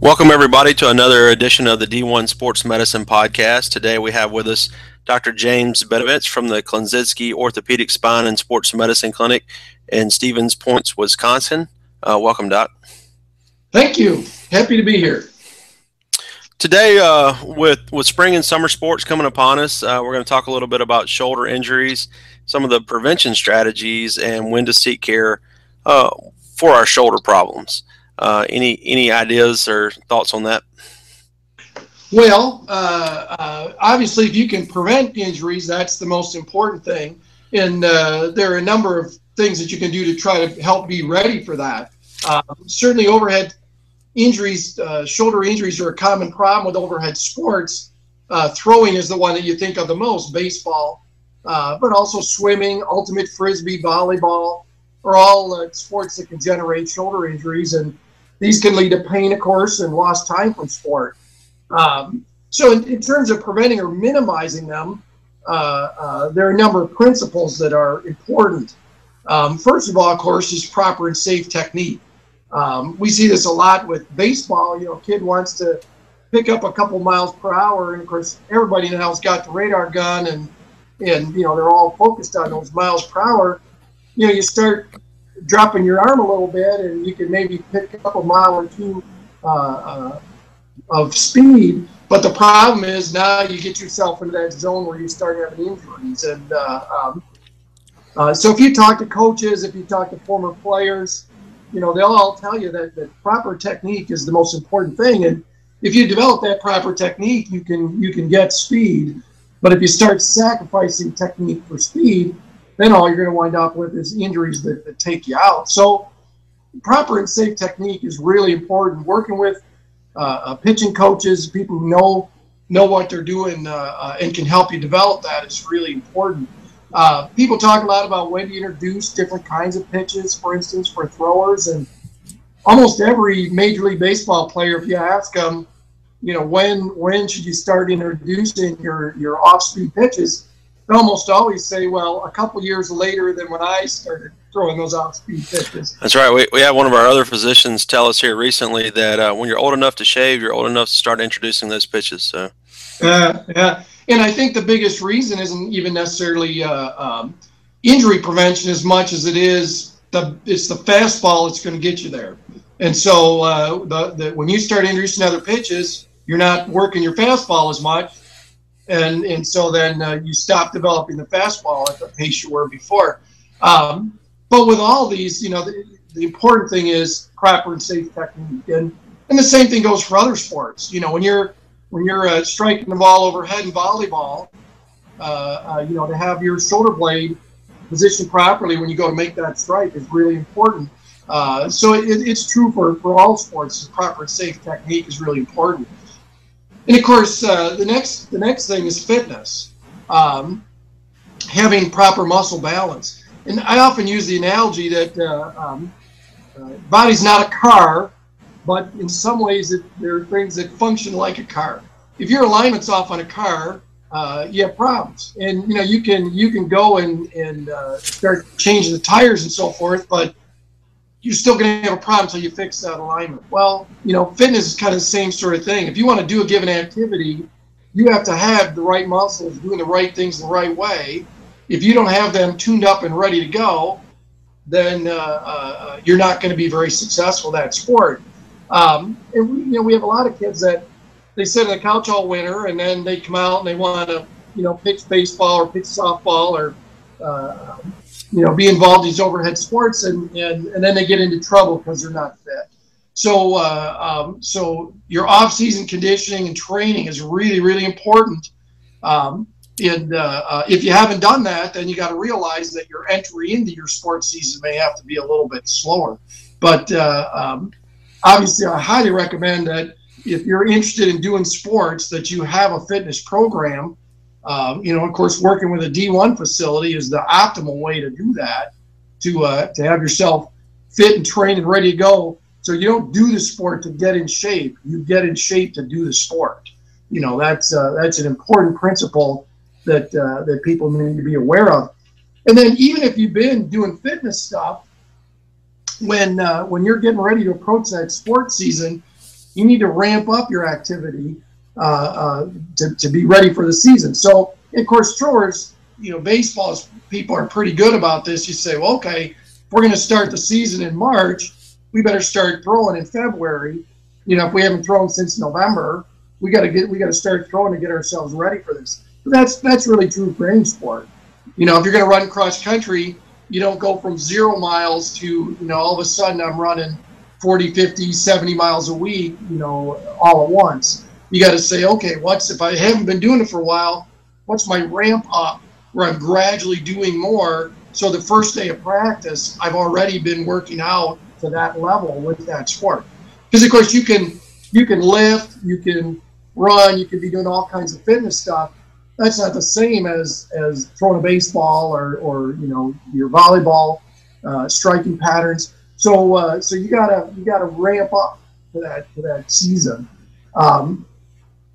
Welcome, everybody, to another edition of the D1 Sports Medicine Podcast. Today we have with us Dr. James Bedovich from the Klinzinski Orthopedic Spine and Sports Medicine Clinic in Stevens Points, Wisconsin. Uh, welcome, Doc. Thank you. Happy to be here. Today, uh, with with spring and summer sports coming upon us, uh, we're going to talk a little bit about shoulder injuries, some of the prevention strategies, and when to seek care uh, for our shoulder problems. Uh, any any ideas or thoughts on that? Well, uh, uh, obviously, if you can prevent injuries, that's the most important thing. And uh, there are a number of things that you can do to try to help be ready for that. Um, certainly, overhead injuries, uh, shoulder injuries, are a common problem with overhead sports. Uh, throwing is the one that you think of the most, baseball, but also swimming, ultimate frisbee, volleyball, are all sports that can generate shoulder injuries. And these can lead to pain, of course, and lost time from sport. Um, so, in, in, terms of preventing or minimizing them, uh, uh, there are a number of principles that are important. Um, first of all, of course, is proper and safe technique. Um, we see this a lot with baseball. You know, kid wants to pick up a couple miles per hour, and of course, everybody in the house got the radar gun, and and you know they're all focused on those miles per hour. You know, you start dropping your arm a little bit, and you can maybe pick up a mile or two uh, uh, of speed. But the problem is now you get yourself into that zone where you start having injuries. And uh, um, uh, so if you talk to coaches, if you talk to former players, you know they'll all tell you that, that proper technique is the most important thing. And if you develop that proper technique, you can you can get speed. But if you start sacrificing technique for speed, then all you're going to wind up with is injuries that, that take you out. So, proper and safe technique is really important. Working with uh, uh, pitching coaches, people who know know what they're doing uh, uh and can help you develop that is really important. Uh, people talk a lot about when to introduce different kinds of pitches, for instance, for throwers, and almost every Major League Baseball player, if you ask them, you know, when when should you start introducing your your off-speed pitches? Almost always say, well, a couple years later than when I started throwing those off-speed pitches. That's right. We, we had one of our other physicians tell us here recently that uh, when you're old enough to shave, you're old enough to start introducing those pitches. So. Uh, yeah, and I think the biggest reason isn't even necessarily uh, um, injury prevention as much as it is the it's the fastball that's going to get you there. And so uh, the, the, when you start introducing other pitches, you're not working your fastball as much and and so then uh, you stop developing the fastball at the pace you were before. Um, but with all these, you know, the, the, important thing is proper and safe technique, and and the same thing goes for other sports. You know, when you're when you're uh, striking the ball overhead in volleyball, uh, uh, you know, to have your shoulder blade positioned properly when you go to make that strike is really important. Uh, so it, it's true for, for all sports. Proper and safe technique is really important and of course, uh, the next the next thing is fitness, um, having proper muscle balance. And I often use the analogy that uh, um, uh, body's not a car, but in some ways it, there are things that function like a car. If your alignment's off on a car, uh, you have problems, and you know you can you can go and and uh, start changing the tires and so forth, but you're still going to have a problem until you fix that alignment. Well, you know, fitness is kind of the same sort of thing. If you want to do a given activity, you have to have the right muscles doing the right things the right way. If you don't have them tuned up and ready to go, then uh, uh, you're not going to be very successful at that sport. Um, and we, you know, we have a lot of kids that they sit on the couch all winter, and then they come out and they want to, you know, pitch baseball or pitch softball or uh, you know, be involved in these overhead sports, and and, and then they get into trouble because they're not fit. So uh, um, so your off-season conditioning and training is really really important. Um, and uh, uh, if you haven't done that, then you got to realize that your entry into your sports season may have to be a little bit slower. But uh, um, obviously, I highly recommend that if you're interested in doing sports, that you have a fitness program um, you know, of course, working with a D1 facility is the optimal way to do that, to uh, to have yourself fit and trained and ready to go. So you don't do the sport to get in shape; you get in shape to do the sport. You know, that's uh, that's an important principle that uh, that people need to be aware of. And then, even if you've been doing fitness stuff, when uh, when you're getting ready to approach that sports season, you need to ramp up your activity Uh, uh, to, to be ready for the season. So, of course, throwers, you know, baseball people are pretty good about this. You say, well, okay, if we're going to start the season in March, we better start throwing in February. You know, if we haven't thrown since November, we got to get we got to start throwing to get ourselves ready for this. But that's that's really true for any sport. You know, if you're going to run cross country, you don't go from zero miles to you know all of a sudden I'm running 40, 50, 70 miles a week. You know, all at once. You got to say, okay, what's if I haven't been doing it for a while? What's my ramp up where I'm gradually doing more? So the first day of practice, I've already been working out to that level with that sport. Because of course you can you can lift, you can run, you can be doing all kinds of fitness stuff. That's not the same as as throwing a baseball or or you know your volleyball uh, striking patterns. So uh, so you gotta you gotta ramp up to that to that season. Um,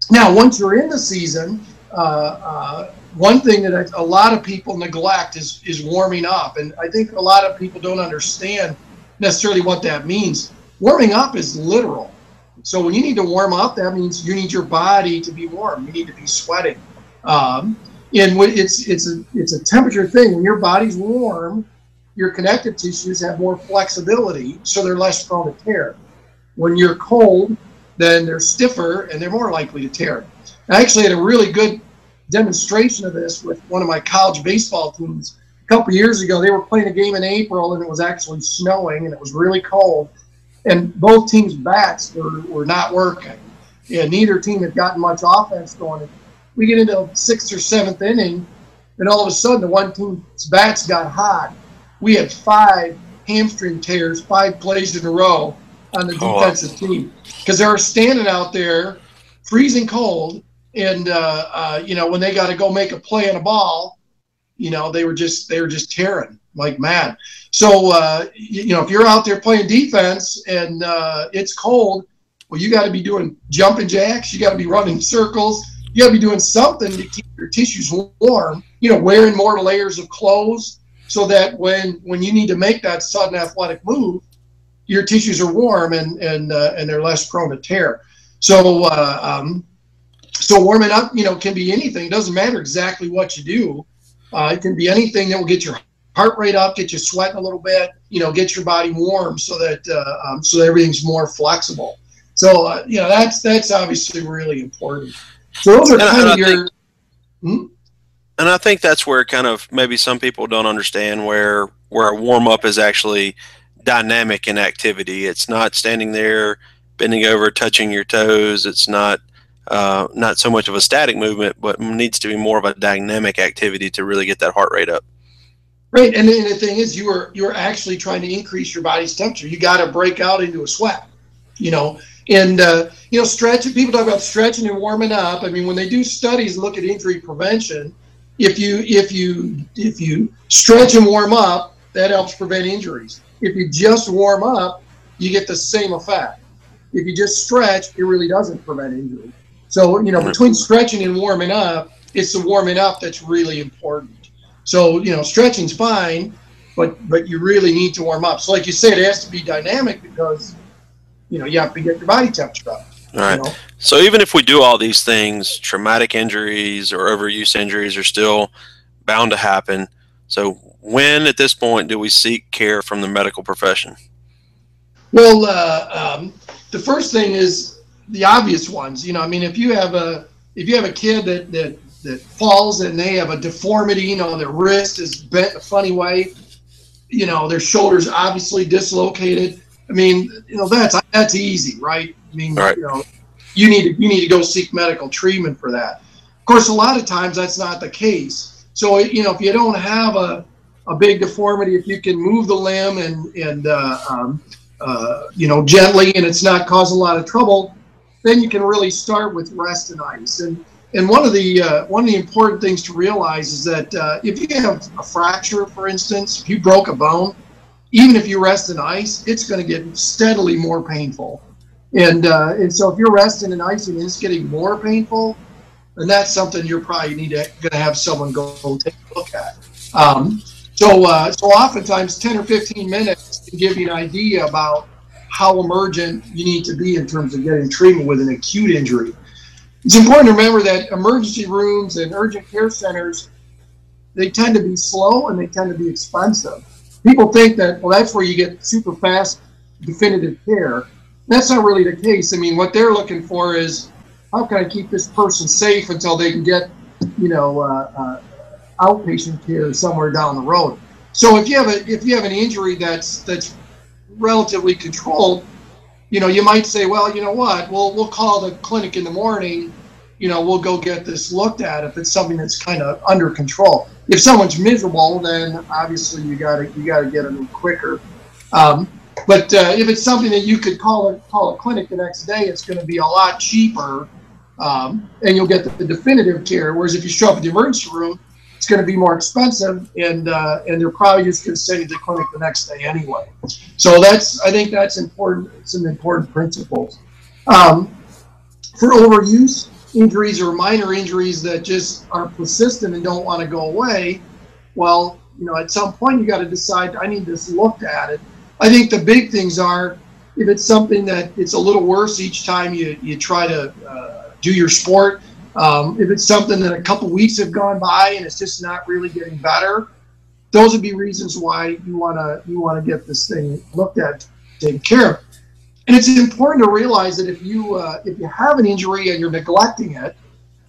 now once you're in the season, uh, uh one thing that a lot of people neglect is is warming up, and I think a lot of people don't understand necessarily what that means. Warming up is literal. So when you need to warm up, that means you need your body to be warm. You need to be sweating. Um, and it's it's a it's a temperature thing. When your body's warm, your connective tissues have more flexibility, so they're less prone to tear. When you're cold, then they're stiffer and they're more likely to tear. I actually had a really good demonstration of this with one of my college baseball teams a couple years ago, they were playing a game in April and it was actually snowing and it was really cold. And both teams' bats were, were not working. And neither team had gotten much offense going. We get into sixth or seventh inning, and all of a sudden, the one team's bats got hot. We had five hamstring tears, five plays in a row on the oh. defensive team because they were standing out there freezing cold. And, uh, uh, you know, when they got to go make a play on a ball, you know, they were just they were just tearing like mad. So uh, you, you, know, if you're out there playing defense and uh, it's cold, well, you got to be doing jumping jacks. You got to be running circles. You got to be doing something to keep your tissues warm. You know, wearing more layers of clothes so that when when you need to make that sudden athletic move, your tissues are warm and and uh, and they're less prone to tear. So uh, um, so warming up, you know, can be anything. It doesn't matter exactly what you do. Uh, it can be anything that will get your heart rate up, get you sweating a little bit, you know, get your body warm so that uh, um, so that everything's more flexible. So uh, you know that's that's obviously really important. So those are and kind of your. Think, hmm? And I think that's where kind of maybe some people don't understand where where a warm up is actually dynamic in activity. It's not standing there bending over, touching your toes. It's not uh, not so much of a static movement, but needs to be more of a dynamic activity to really get that heart rate up. Right, and then the thing is, you are you're actually trying to increase your body's temperature. You got to break out into a sweat, you know. And uh, you know, stretching. People talk about stretching and warming up. I mean, when they do studies, look at injury prevention. If you if you if you stretch and warm up, that helps prevent injuries. If you just warm up, you get the same effect. If you just stretch, it really doesn't prevent injury. So, you know, between stretching and warming up, it's the warming up that's really important. So, you know, stretching's fine, but but you really need to warm up. So, like you said, it has to be dynamic because, you know, you have to get your body temperature up. All right. You know? So even if we do all these things, traumatic injuries or overuse injuries are still bound to happen. So when at this point do we seek care from the medical profession? Well, uh, um, the first thing is the obvious ones. You know, I mean, if you have a if you have a kid that that that falls and they have a deformity, you know, their wrist is bent a funny way, you know, their shoulders obviously dislocated. I mean, you know, that's that's easy, right? I mean, right. you know, you need to you need to go seek medical treatment for that. Of course, a lot of times that's not the case. So, you know, if you don't have a a big deformity, if you can move the limb and and uh, um, uh, you know gently and it's not causing a lot of trouble, then you can really start with rest and ice. And and one of the uh, one of the important things to realize is that uh, if you have a fracture, for instance, if you broke a bone, even if you rest in ice, it's going to get steadily more painful. And uh, and so if you're resting in ice and it's getting more painful, then that's something you're probably need to going to have someone go take a look at. Um, so uh, so oftentimes 10 or 15 minutes to give you an idea about how emergent you need to be in terms of getting treatment with an acute injury. It's important to remember that emergency rooms and urgent care centers they tend to be slow and they tend to be expensive. People think that well that's where you get super fast definitive care. That's not really the case. I mean, what they're looking for is how can I keep this person safe until they can get, you know, uh, uh, outpatient care somewhere down the road. So if you have a if you have an injury that's that's relatively controlled, you know, you might say, well, you know what, we'll we'll call the clinic in the morning. You know, we'll go get this looked at if it's something that's kind of under control. If someone's miserable, then obviously you got to you got to get them quicker. Um, but uh, if it's something that you could call a call a clinic the next day, it's going to be a lot cheaper, um, and you'll get the, the definitive care. Whereas if you show up at the emergency room, it's going to be more expensive, and uh, and they're probably just going to send you to the clinic the next day anyway. So that's I think that's important. Some important principles. Um, for overuse injuries or minor injuries that just are persistent and don't want to go away, well, you know, at some point you got to decide I need this looked at. It. I think the big things are if it's something that it's a little worse each time you you try to uh, do your sport um, if it's something that a couple weeks have gone by and it's just not really getting better, those would be reasons why you want to you want to get this thing looked at, taken care of. And it's important to realize that if you uh, if you have an injury and you're neglecting it,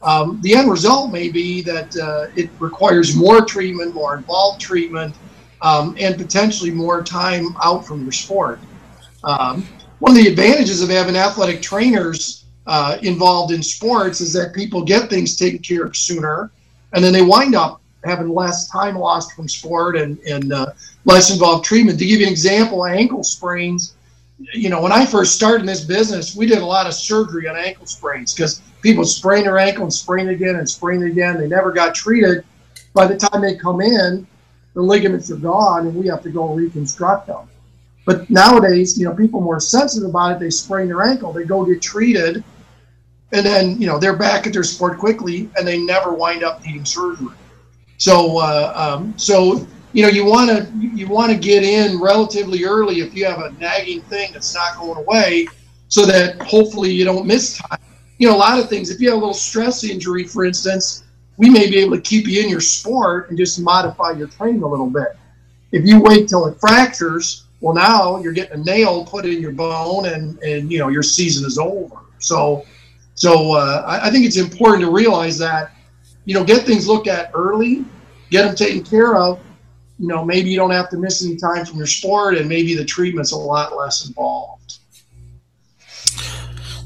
um, the end result may be that uh, it requires more treatment, more involved treatment, um, and potentially more time out from your sport. Um, one of the advantages of having athletic trainers uh, involved in sports is that people get things taken care of sooner, and then they wind up having less time lost from sport and, and uh, less involved treatment. To give you an example, ankle sprains. You know, when I first started in this business, we did a lot of surgery on ankle sprains because people sprain their ankle and sprain again and sprain again. They never got treated. By the time they come in, the ligaments are gone and we have to go reconstruct them. But nowadays, you know, people more sensitive about it. They sprain their ankle, they go get treated, and then you know they're back at their sport quickly, and they never wind up needing surgery. So, uh, um, so you know, you want to you want to get in relatively early if you have a nagging thing that's not going away, so that hopefully you don't miss time. You know, a lot of things. If you have a little stress injury, for instance, we may be able to keep you in your sport and just modify your training a little bit. If you wait till it fractures, well, now you're getting a nail put in your bone, and and you know your season is over. So, so uh, I, I think it's important to realize that you know get things looked at early, get them taken care of. You know, maybe you don't have to miss any time from your sport, and maybe the treatment's a lot less involved.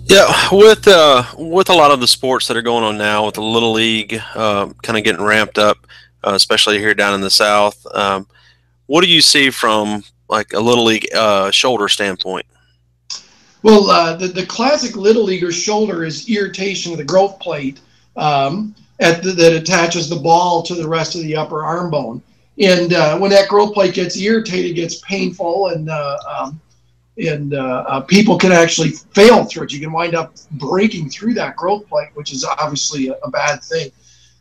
Yeah, with uh, with a lot of the sports that are going on now, with the little league uh, kind of getting ramped up, uh, especially here down in the south, um, what do you see from like a little league uh, shoulder standpoint? Well, uh, the the classic little leaguer shoulder is irritation of the growth plate um, the, that attaches the ball to the rest of the upper arm bone, and uh, when that growth plate gets irritated, it gets painful, and uh, um, and uh, uh, people can actually fail through it. You can wind up breaking through that growth plate, which is obviously a, a bad thing.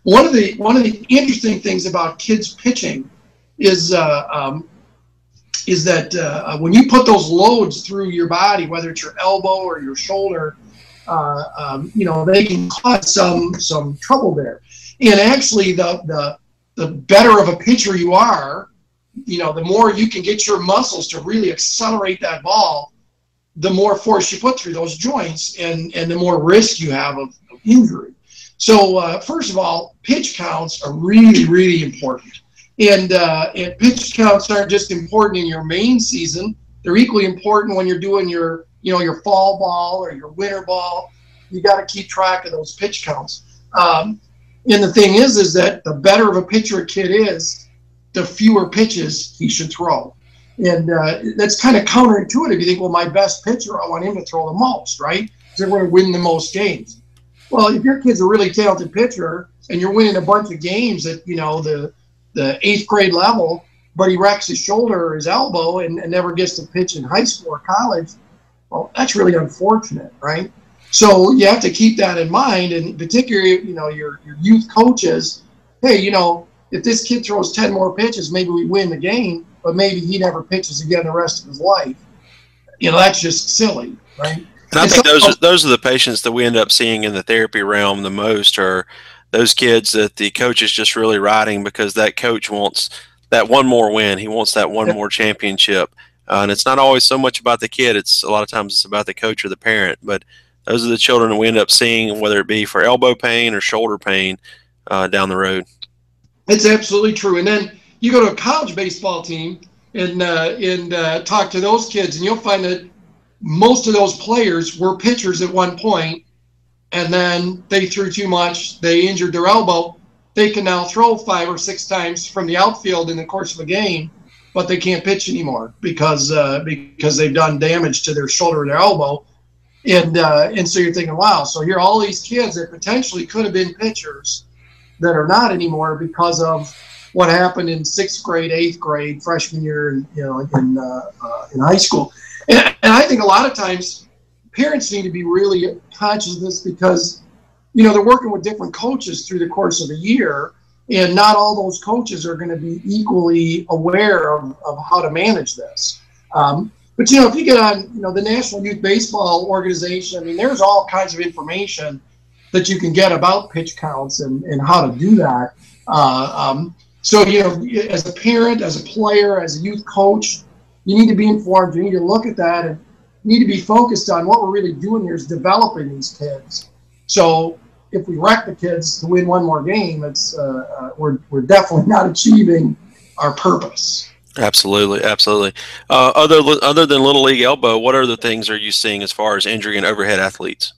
One of the one of the interesting things about kids pitching is um, is that uh, when you put those loads through your body, whether it's your elbow or your shoulder, uh, um, you know they can cause some some trouble there. And actually, the the the better of a pitcher you are, you know, the more you can get your muscles to really accelerate that ball, the more force you put through those joints, and and the more risk you have of, of injury. So uh, first of all, pitch counts are really really important. And, uh, and pitch counts aren't just important in your main season; they're equally important when you're doing your, you know, your fall ball or your winter ball. You got to keep track of those pitch counts. Um, and the thing is, is that the better of a pitcher a kid is, the fewer pitches he should throw. And uh, that's kind of counterintuitive. You think, well, my best pitcher, I want him to throw the most, right? They're going to win the most games. Well, if your kid's a really talented pitcher and you're winning a bunch of games at, you know, the the eighth grade level, but he wrecks his shoulder or his elbow and, and never gets to pitch in high school or college, well, that's really unfortunate, right? So you have to keep that in mind, and particularly, you know, your your youth coaches. Hey, you know, if this kid throws ten more pitches, maybe we win the game, but maybe he never pitches again the rest of his life. you know, that's just silly, right? And I think those are, those are the patients that we end up seeing in the therapy realm the most are those kids that the coach is just really riding because that coach wants that one more win. He wants that one more championship. Uh, and it's not always so much about the kid. It's a lot of times it's about the coach or the parent. But those are the children that we end up seeing, whether it be for elbow pain or shoulder pain uh, down the road. It's absolutely true. And then you go to a college baseball team and uh, and uh, talk to those kids, and you'll find that most of those players were pitchers at one point, and then they threw too much, they injured their elbow. They can now throw five or six times from the outfield in the course of a game, but they can't pitch anymore because uh, because they've done damage to their shoulder or their elbow. And uh, and so you're thinking, wow, so here are all these kids that potentially could have been pitchers that are not anymore because of what happened in sixth grade, eighth grade, freshman year, you know, in uh, uh, in high school. And, and I think a lot of times parents need to be really conscious of this because you know they're working with different coaches through the course of a year and not all those coaches are going to be equally aware of, of how to manage this. Um, but you know if you get on you know the national youth baseball organization i mean there's all kinds of information that you can get about pitch counts and, and how to do that. Uh, um, so you know as a parent as a player as a youth coach you need to be informed you need to look at that and need to be focused on what we're really doing here is developing these kids. So if we wreck the kids to win one more game, it's uh, uh, we're we're definitely not achieving our purpose. Absolutely, absolutely. Uh, other other than little league elbow, what other things are you seeing as far as injury and overhead athletes?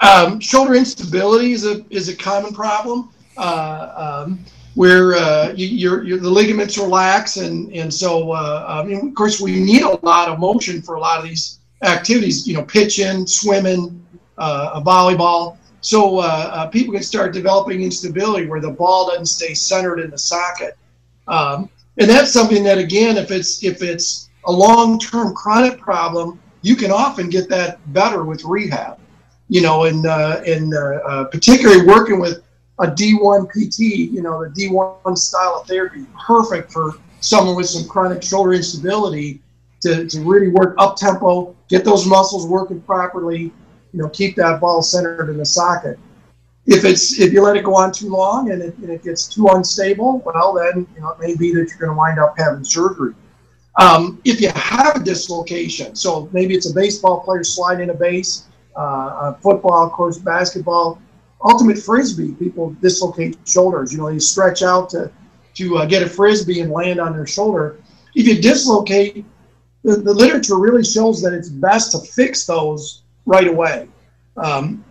Um, shoulder instability is a is a common problem. Uh, um, where uh, you, are the ligaments relax, and and so uh, I mean, of course, we need a lot of motion for a lot of these activities, you know, pitching, swimming, uh, a volleyball. So uh, uh, people can start developing instability where the ball doesn't stay centered in the socket. Um, and that's something that, again, if it's if it's a long-term chronic problem, you can often get that better with rehab. You know, and uh, and uh, uh, particularly working with a D1 PT, you know, the D1 style of therapy, perfect for someone with some chronic shoulder instability to, to really work up tempo, get those muscles working properly, you know, keep that ball centered in the socket. If it's if you let it go on too long and it, and it gets too unstable, well then you know it may be that you're going to wind up having surgery. Um, if you have a dislocation, so maybe it's a baseball player sliding a base, uh, football, of course, basketball, ultimate frisbee, people dislocate shoulders. You know, they stretch out to to uh, get a frisbee and land on their shoulder. If you dislocate, the, the literature really shows that it's best to fix those right away. Um,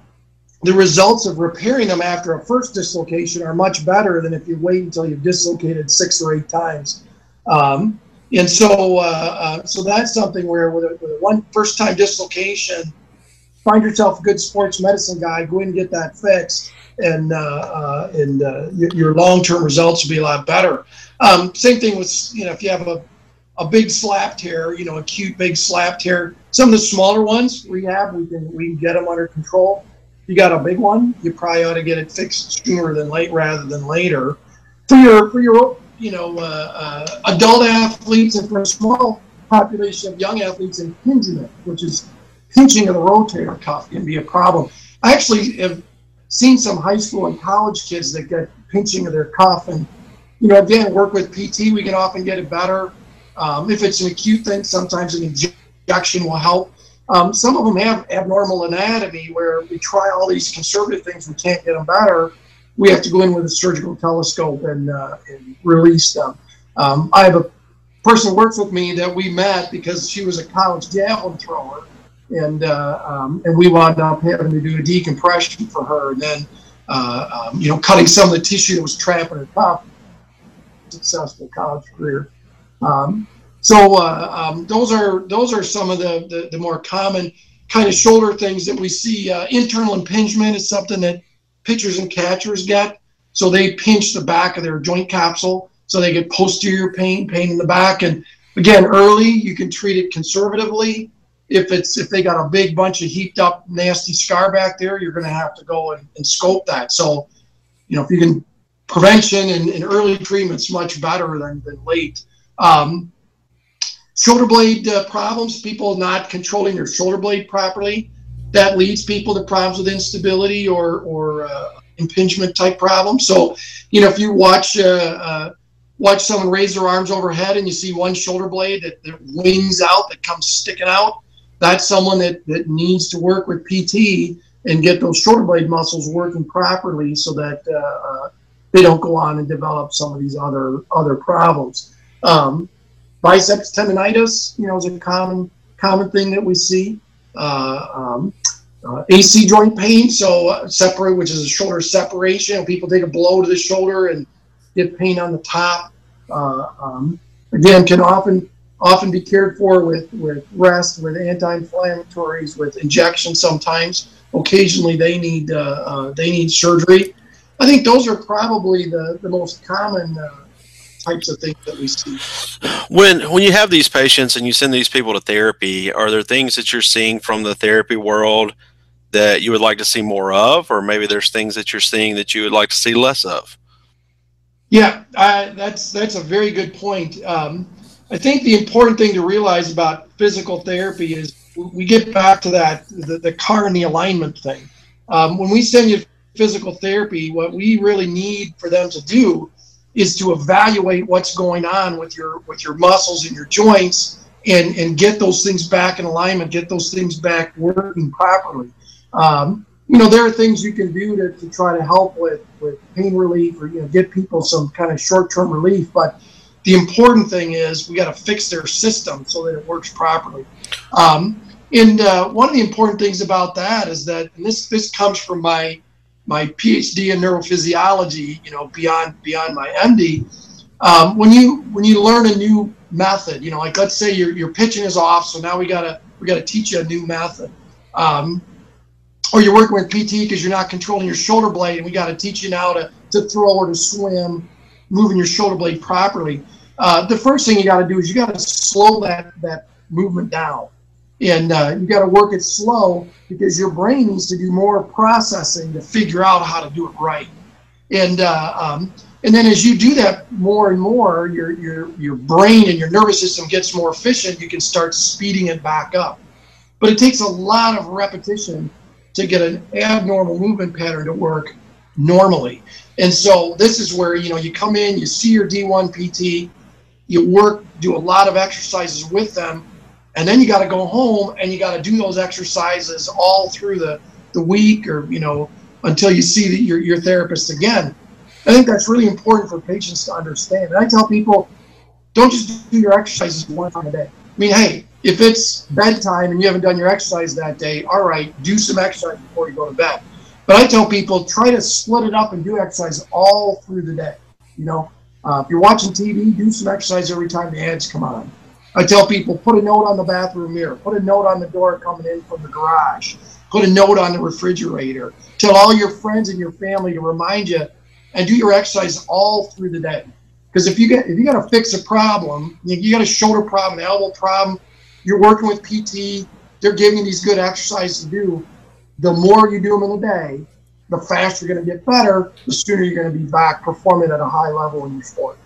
the results of repairing them after a first dislocation are much better than if you wait until you've dislocated six or eight times. Um, and so, uh, uh, so that's something where with a, with a one first time dislocation, find yourself a good sports medicine guy, go in and get that fixed, and uh, uh and uh, your, your long term results will be a lot better. Um, same thing with you know if you have a a big slap tear, you know, acute big slap tear. Some of the smaller ones, rehab, we can we can get them under control. You got a big one, you probably ought to get it fixed sooner than late rather than later. For your for your you know uh, uh, adult athletes and for a small population of young athletes, impingement, which is pinching of the rotator cuff, can be a problem. I actually have seen some high school and college kids that get pinching of their cuff, and you know, again, work with PT, we can often get it better. Um, if it's an acute thing, sometimes an injection will help. Um, some of them have abnormal anatomy where we try all these conservative things, we can't get them better. We have to go in with a surgical telescope and, uh, and release them. Um, I have a person who works with me that we met because she was a college javelin thrower, and uh, um, and we wound up having to do a decompression for her, and then uh, um, you know cutting some of the tissue that was trapping her cuff. Successful college career. Um, so uh, um, those are those are some of the, the, the more common kind of shoulder things that we see. Uh, internal impingement is something that pitchers and catchers get. So they pinch the back of their joint capsule, so they get posterior pain, pain in the back. And again, early you can treat it conservatively. If it's if they got a big bunch of heaped up nasty scar back there, you're going to have to go and, and scope that. So, you know, if you can prevention and, and early treatment's much better than, than late. Um, shoulder blade uh, problems, people not controlling their shoulder blade properly, that leads people to problems with instability or or uh, impingement type problems. So, you know, if you watch uh, uh, watch someone raise their arms overhead and you see one shoulder blade that, that wings out that comes sticking out, that's someone that, that needs to work with PT and get those shoulder blade muscles working properly so that uh, uh, they don't go on and develop some of these other other problems. Um, biceps tendonitis, you know, is a common common thing that we see. Uh, um, uh, AC joint pain, so uh, separate, which is a shoulder separation. People take a blow to the shoulder and get pain on the top. Uh, um, again, can often often be cared for with with rest, with anti-inflammatories, with injections. Sometimes, occasionally, they need uh, uh, they need surgery. I think those are probably the the most common types of things that we see. When when you have these patients and you send these people to therapy, are there things that you're seeing from the therapy world that you would like to see more of, or maybe there's things that you're seeing that you would like to see less of? Yeah, uh, that's that's a very good point. Um, I think the important thing to realize about physical therapy is we get back to that the, the car and the alignment thing. Um, when we send you physical therapy, what we really need for them to do is to evaluate what's going on with your with your muscles and your joints and and get those things back in alignment, get those things back working properly. Um, you know, there are things you can do to, to try to help with, with pain relief or, you know, get people some kind of short term relief. But the important thing is we got to fix their system so that it works properly. Um, and uh, one of the important things about that is that, and this, this comes from my, my PhD in neurophysiology, you know, beyond, beyond my MD. Um, when you, when you learn a new method, you know, like let's say your, your pitching is off. So now we gotta, we gotta teach you a new method. Um, or you're working with PT because you're not controlling your shoulder blade, and we got to teach you now to, to throw or to swim, moving your shoulder blade properly. Uh, the first thing you got to do is you got to slow that that movement down, and uh, you got to work it slow because your brain needs to do more processing to figure out how to do it right. And uh, um, and then as you do that more and more, your your your brain and your nervous system gets more efficient. You can start speeding it back up, but it takes a lot of repetition to get an abnormal movement pattern to work normally. And so this is where you know you come in, you see your D1 PT, you work, do a lot of exercises with them, and then you got to go home and you got to do those exercises all through the the week or you know until you see the, your your therapist again. I think that's really important for patients to understand. And I tell people, don't just do your exercises one time a day. I mean, hey, if it's bedtime and you haven't done your exercise that day, all right, do some exercise before you go to bed. But I tell people try to split it up and do exercise all through the day. You know, uh, if you're watching TV, do some exercise every time the ads come on. I tell people put a note on the bathroom mirror, put a note on the door coming in from the garage, put a note on the refrigerator. Tell all your friends and your family to remind you, and do your exercise all through the day. Because if you get if you got to fix a problem, you, got a shoulder problem, an elbow problem, you're working with PT, they're giving you these good exercises to do. The more you do them in a day, the faster you're going to get better, the sooner you're going to be back performing at a high level in your sport.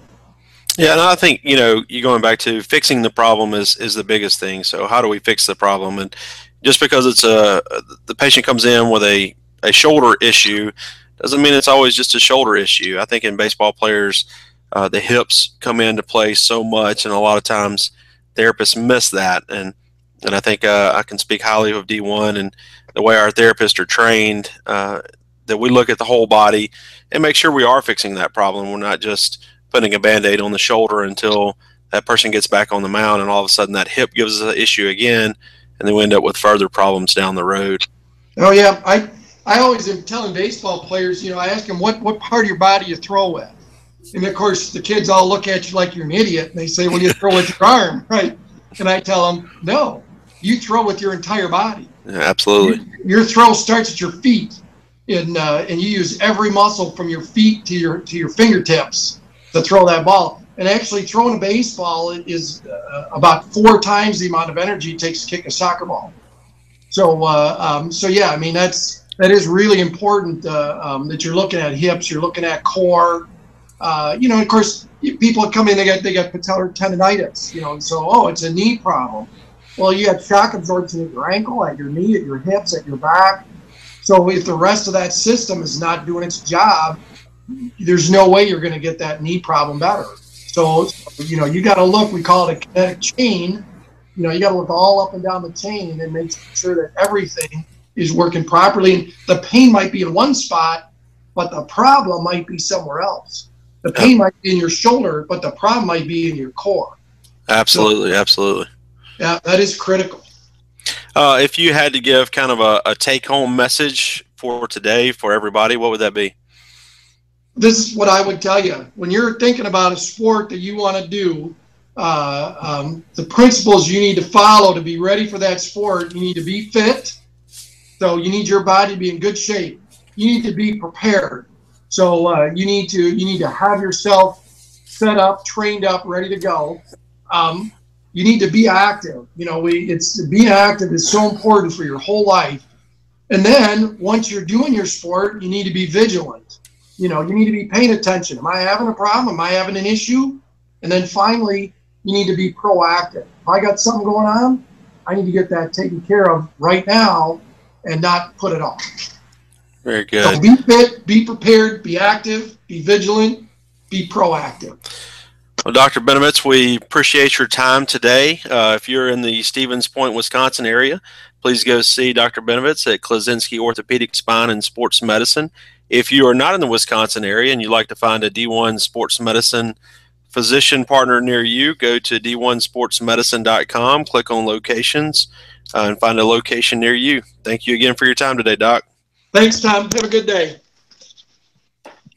Yeah, and I think you know, you going back to fixing the problem is is the biggest thing. So how do we fix the problem? And just because it's a the patient comes in with a a shoulder issue doesn't mean it's always just a shoulder issue. I think in baseball players, uh, the hips come into play so much, and a lot of times therapists miss that. And and I think uh, I can speak highly of D1 and the way our therapists are trained. Uh, that we look at the whole body and make sure we are fixing that problem. We're not just putting a band aid on the shoulder until that person gets back on the mound and all of a sudden that hip gives us an issue again and then we end up with further problems down the road. Oh yeah, I I always am telling baseball players, you know, I ask them what what part of your body you throw with, and of course, the kids all look at you like you're an idiot, and they say, "Well, you throw with your arm, right?" And I tell them, "No, you throw with your entire body. Yeah, absolutely. Your, your, throw starts at your feet, and uh, and you use every muscle from your feet to your to your fingertips to throw that ball. And actually, throwing a baseball is uh, about four times the amount of energy it takes to kick a soccer ball. So, uh, um, so yeah, I mean that's that is really important uh, um, that you're looking at hips, you're looking at core, Uh, you know, of course, people come in, they get they got patellar tendonitis, you know, and so oh, it's a knee problem. Well, you have shock absorption at your ankle, at your knee, at your hips, at your back. So if the rest of that system is not doing its job, there's no way you're going to get that knee problem better. So, you know, you got to look, we call it a kinetic chain. You know, you got to look all up and down the chain and make sure that everything is working properly. And the pain might be in one spot, but the problem might be somewhere else. The pain might be in your shoulder, but the problem might be in your core. Absolutely, so, absolutely. Yeah, that is critical. Uh, if you had to give kind of a, a take home message for today for everybody, what would that be? This is what I would tell you. When you're thinking about a sport that you want to do, uh, um, the principles you need to follow to be ready for that sport, you need to be fit. So you need your body to be in good shape. You need to be prepared. So uh, you need to you need to have yourself set up, trained up, ready to go. Um, you need to be active. You know, we it's being active is so important for your whole life. And then once you're doing your sport, you need to be vigilant. You know, you need to be paying attention. Am I having a problem? Am I having an issue? And then finally, you need to be proactive. If I got something going on, I need to get that taken care of right now and not put it off. Very good. So be fit, be prepared, be active, be vigilant, be proactive. Well, Dr. Benovitz, we appreciate your time today. Uh, if you're in the Stevens Point, Wisconsin area, please go see Dr. Benovitz at Klaczynski Orthopedic Spine and Sports Medicine. If you are not in the Wisconsin area and you'd like to find a D1 Sports Medicine physician partner near you, go to d1sportsmedicine.com, click on locations, uh, and find a location near you. Thank you again for your time today, Doc. Thanks, Tom. Have a good day.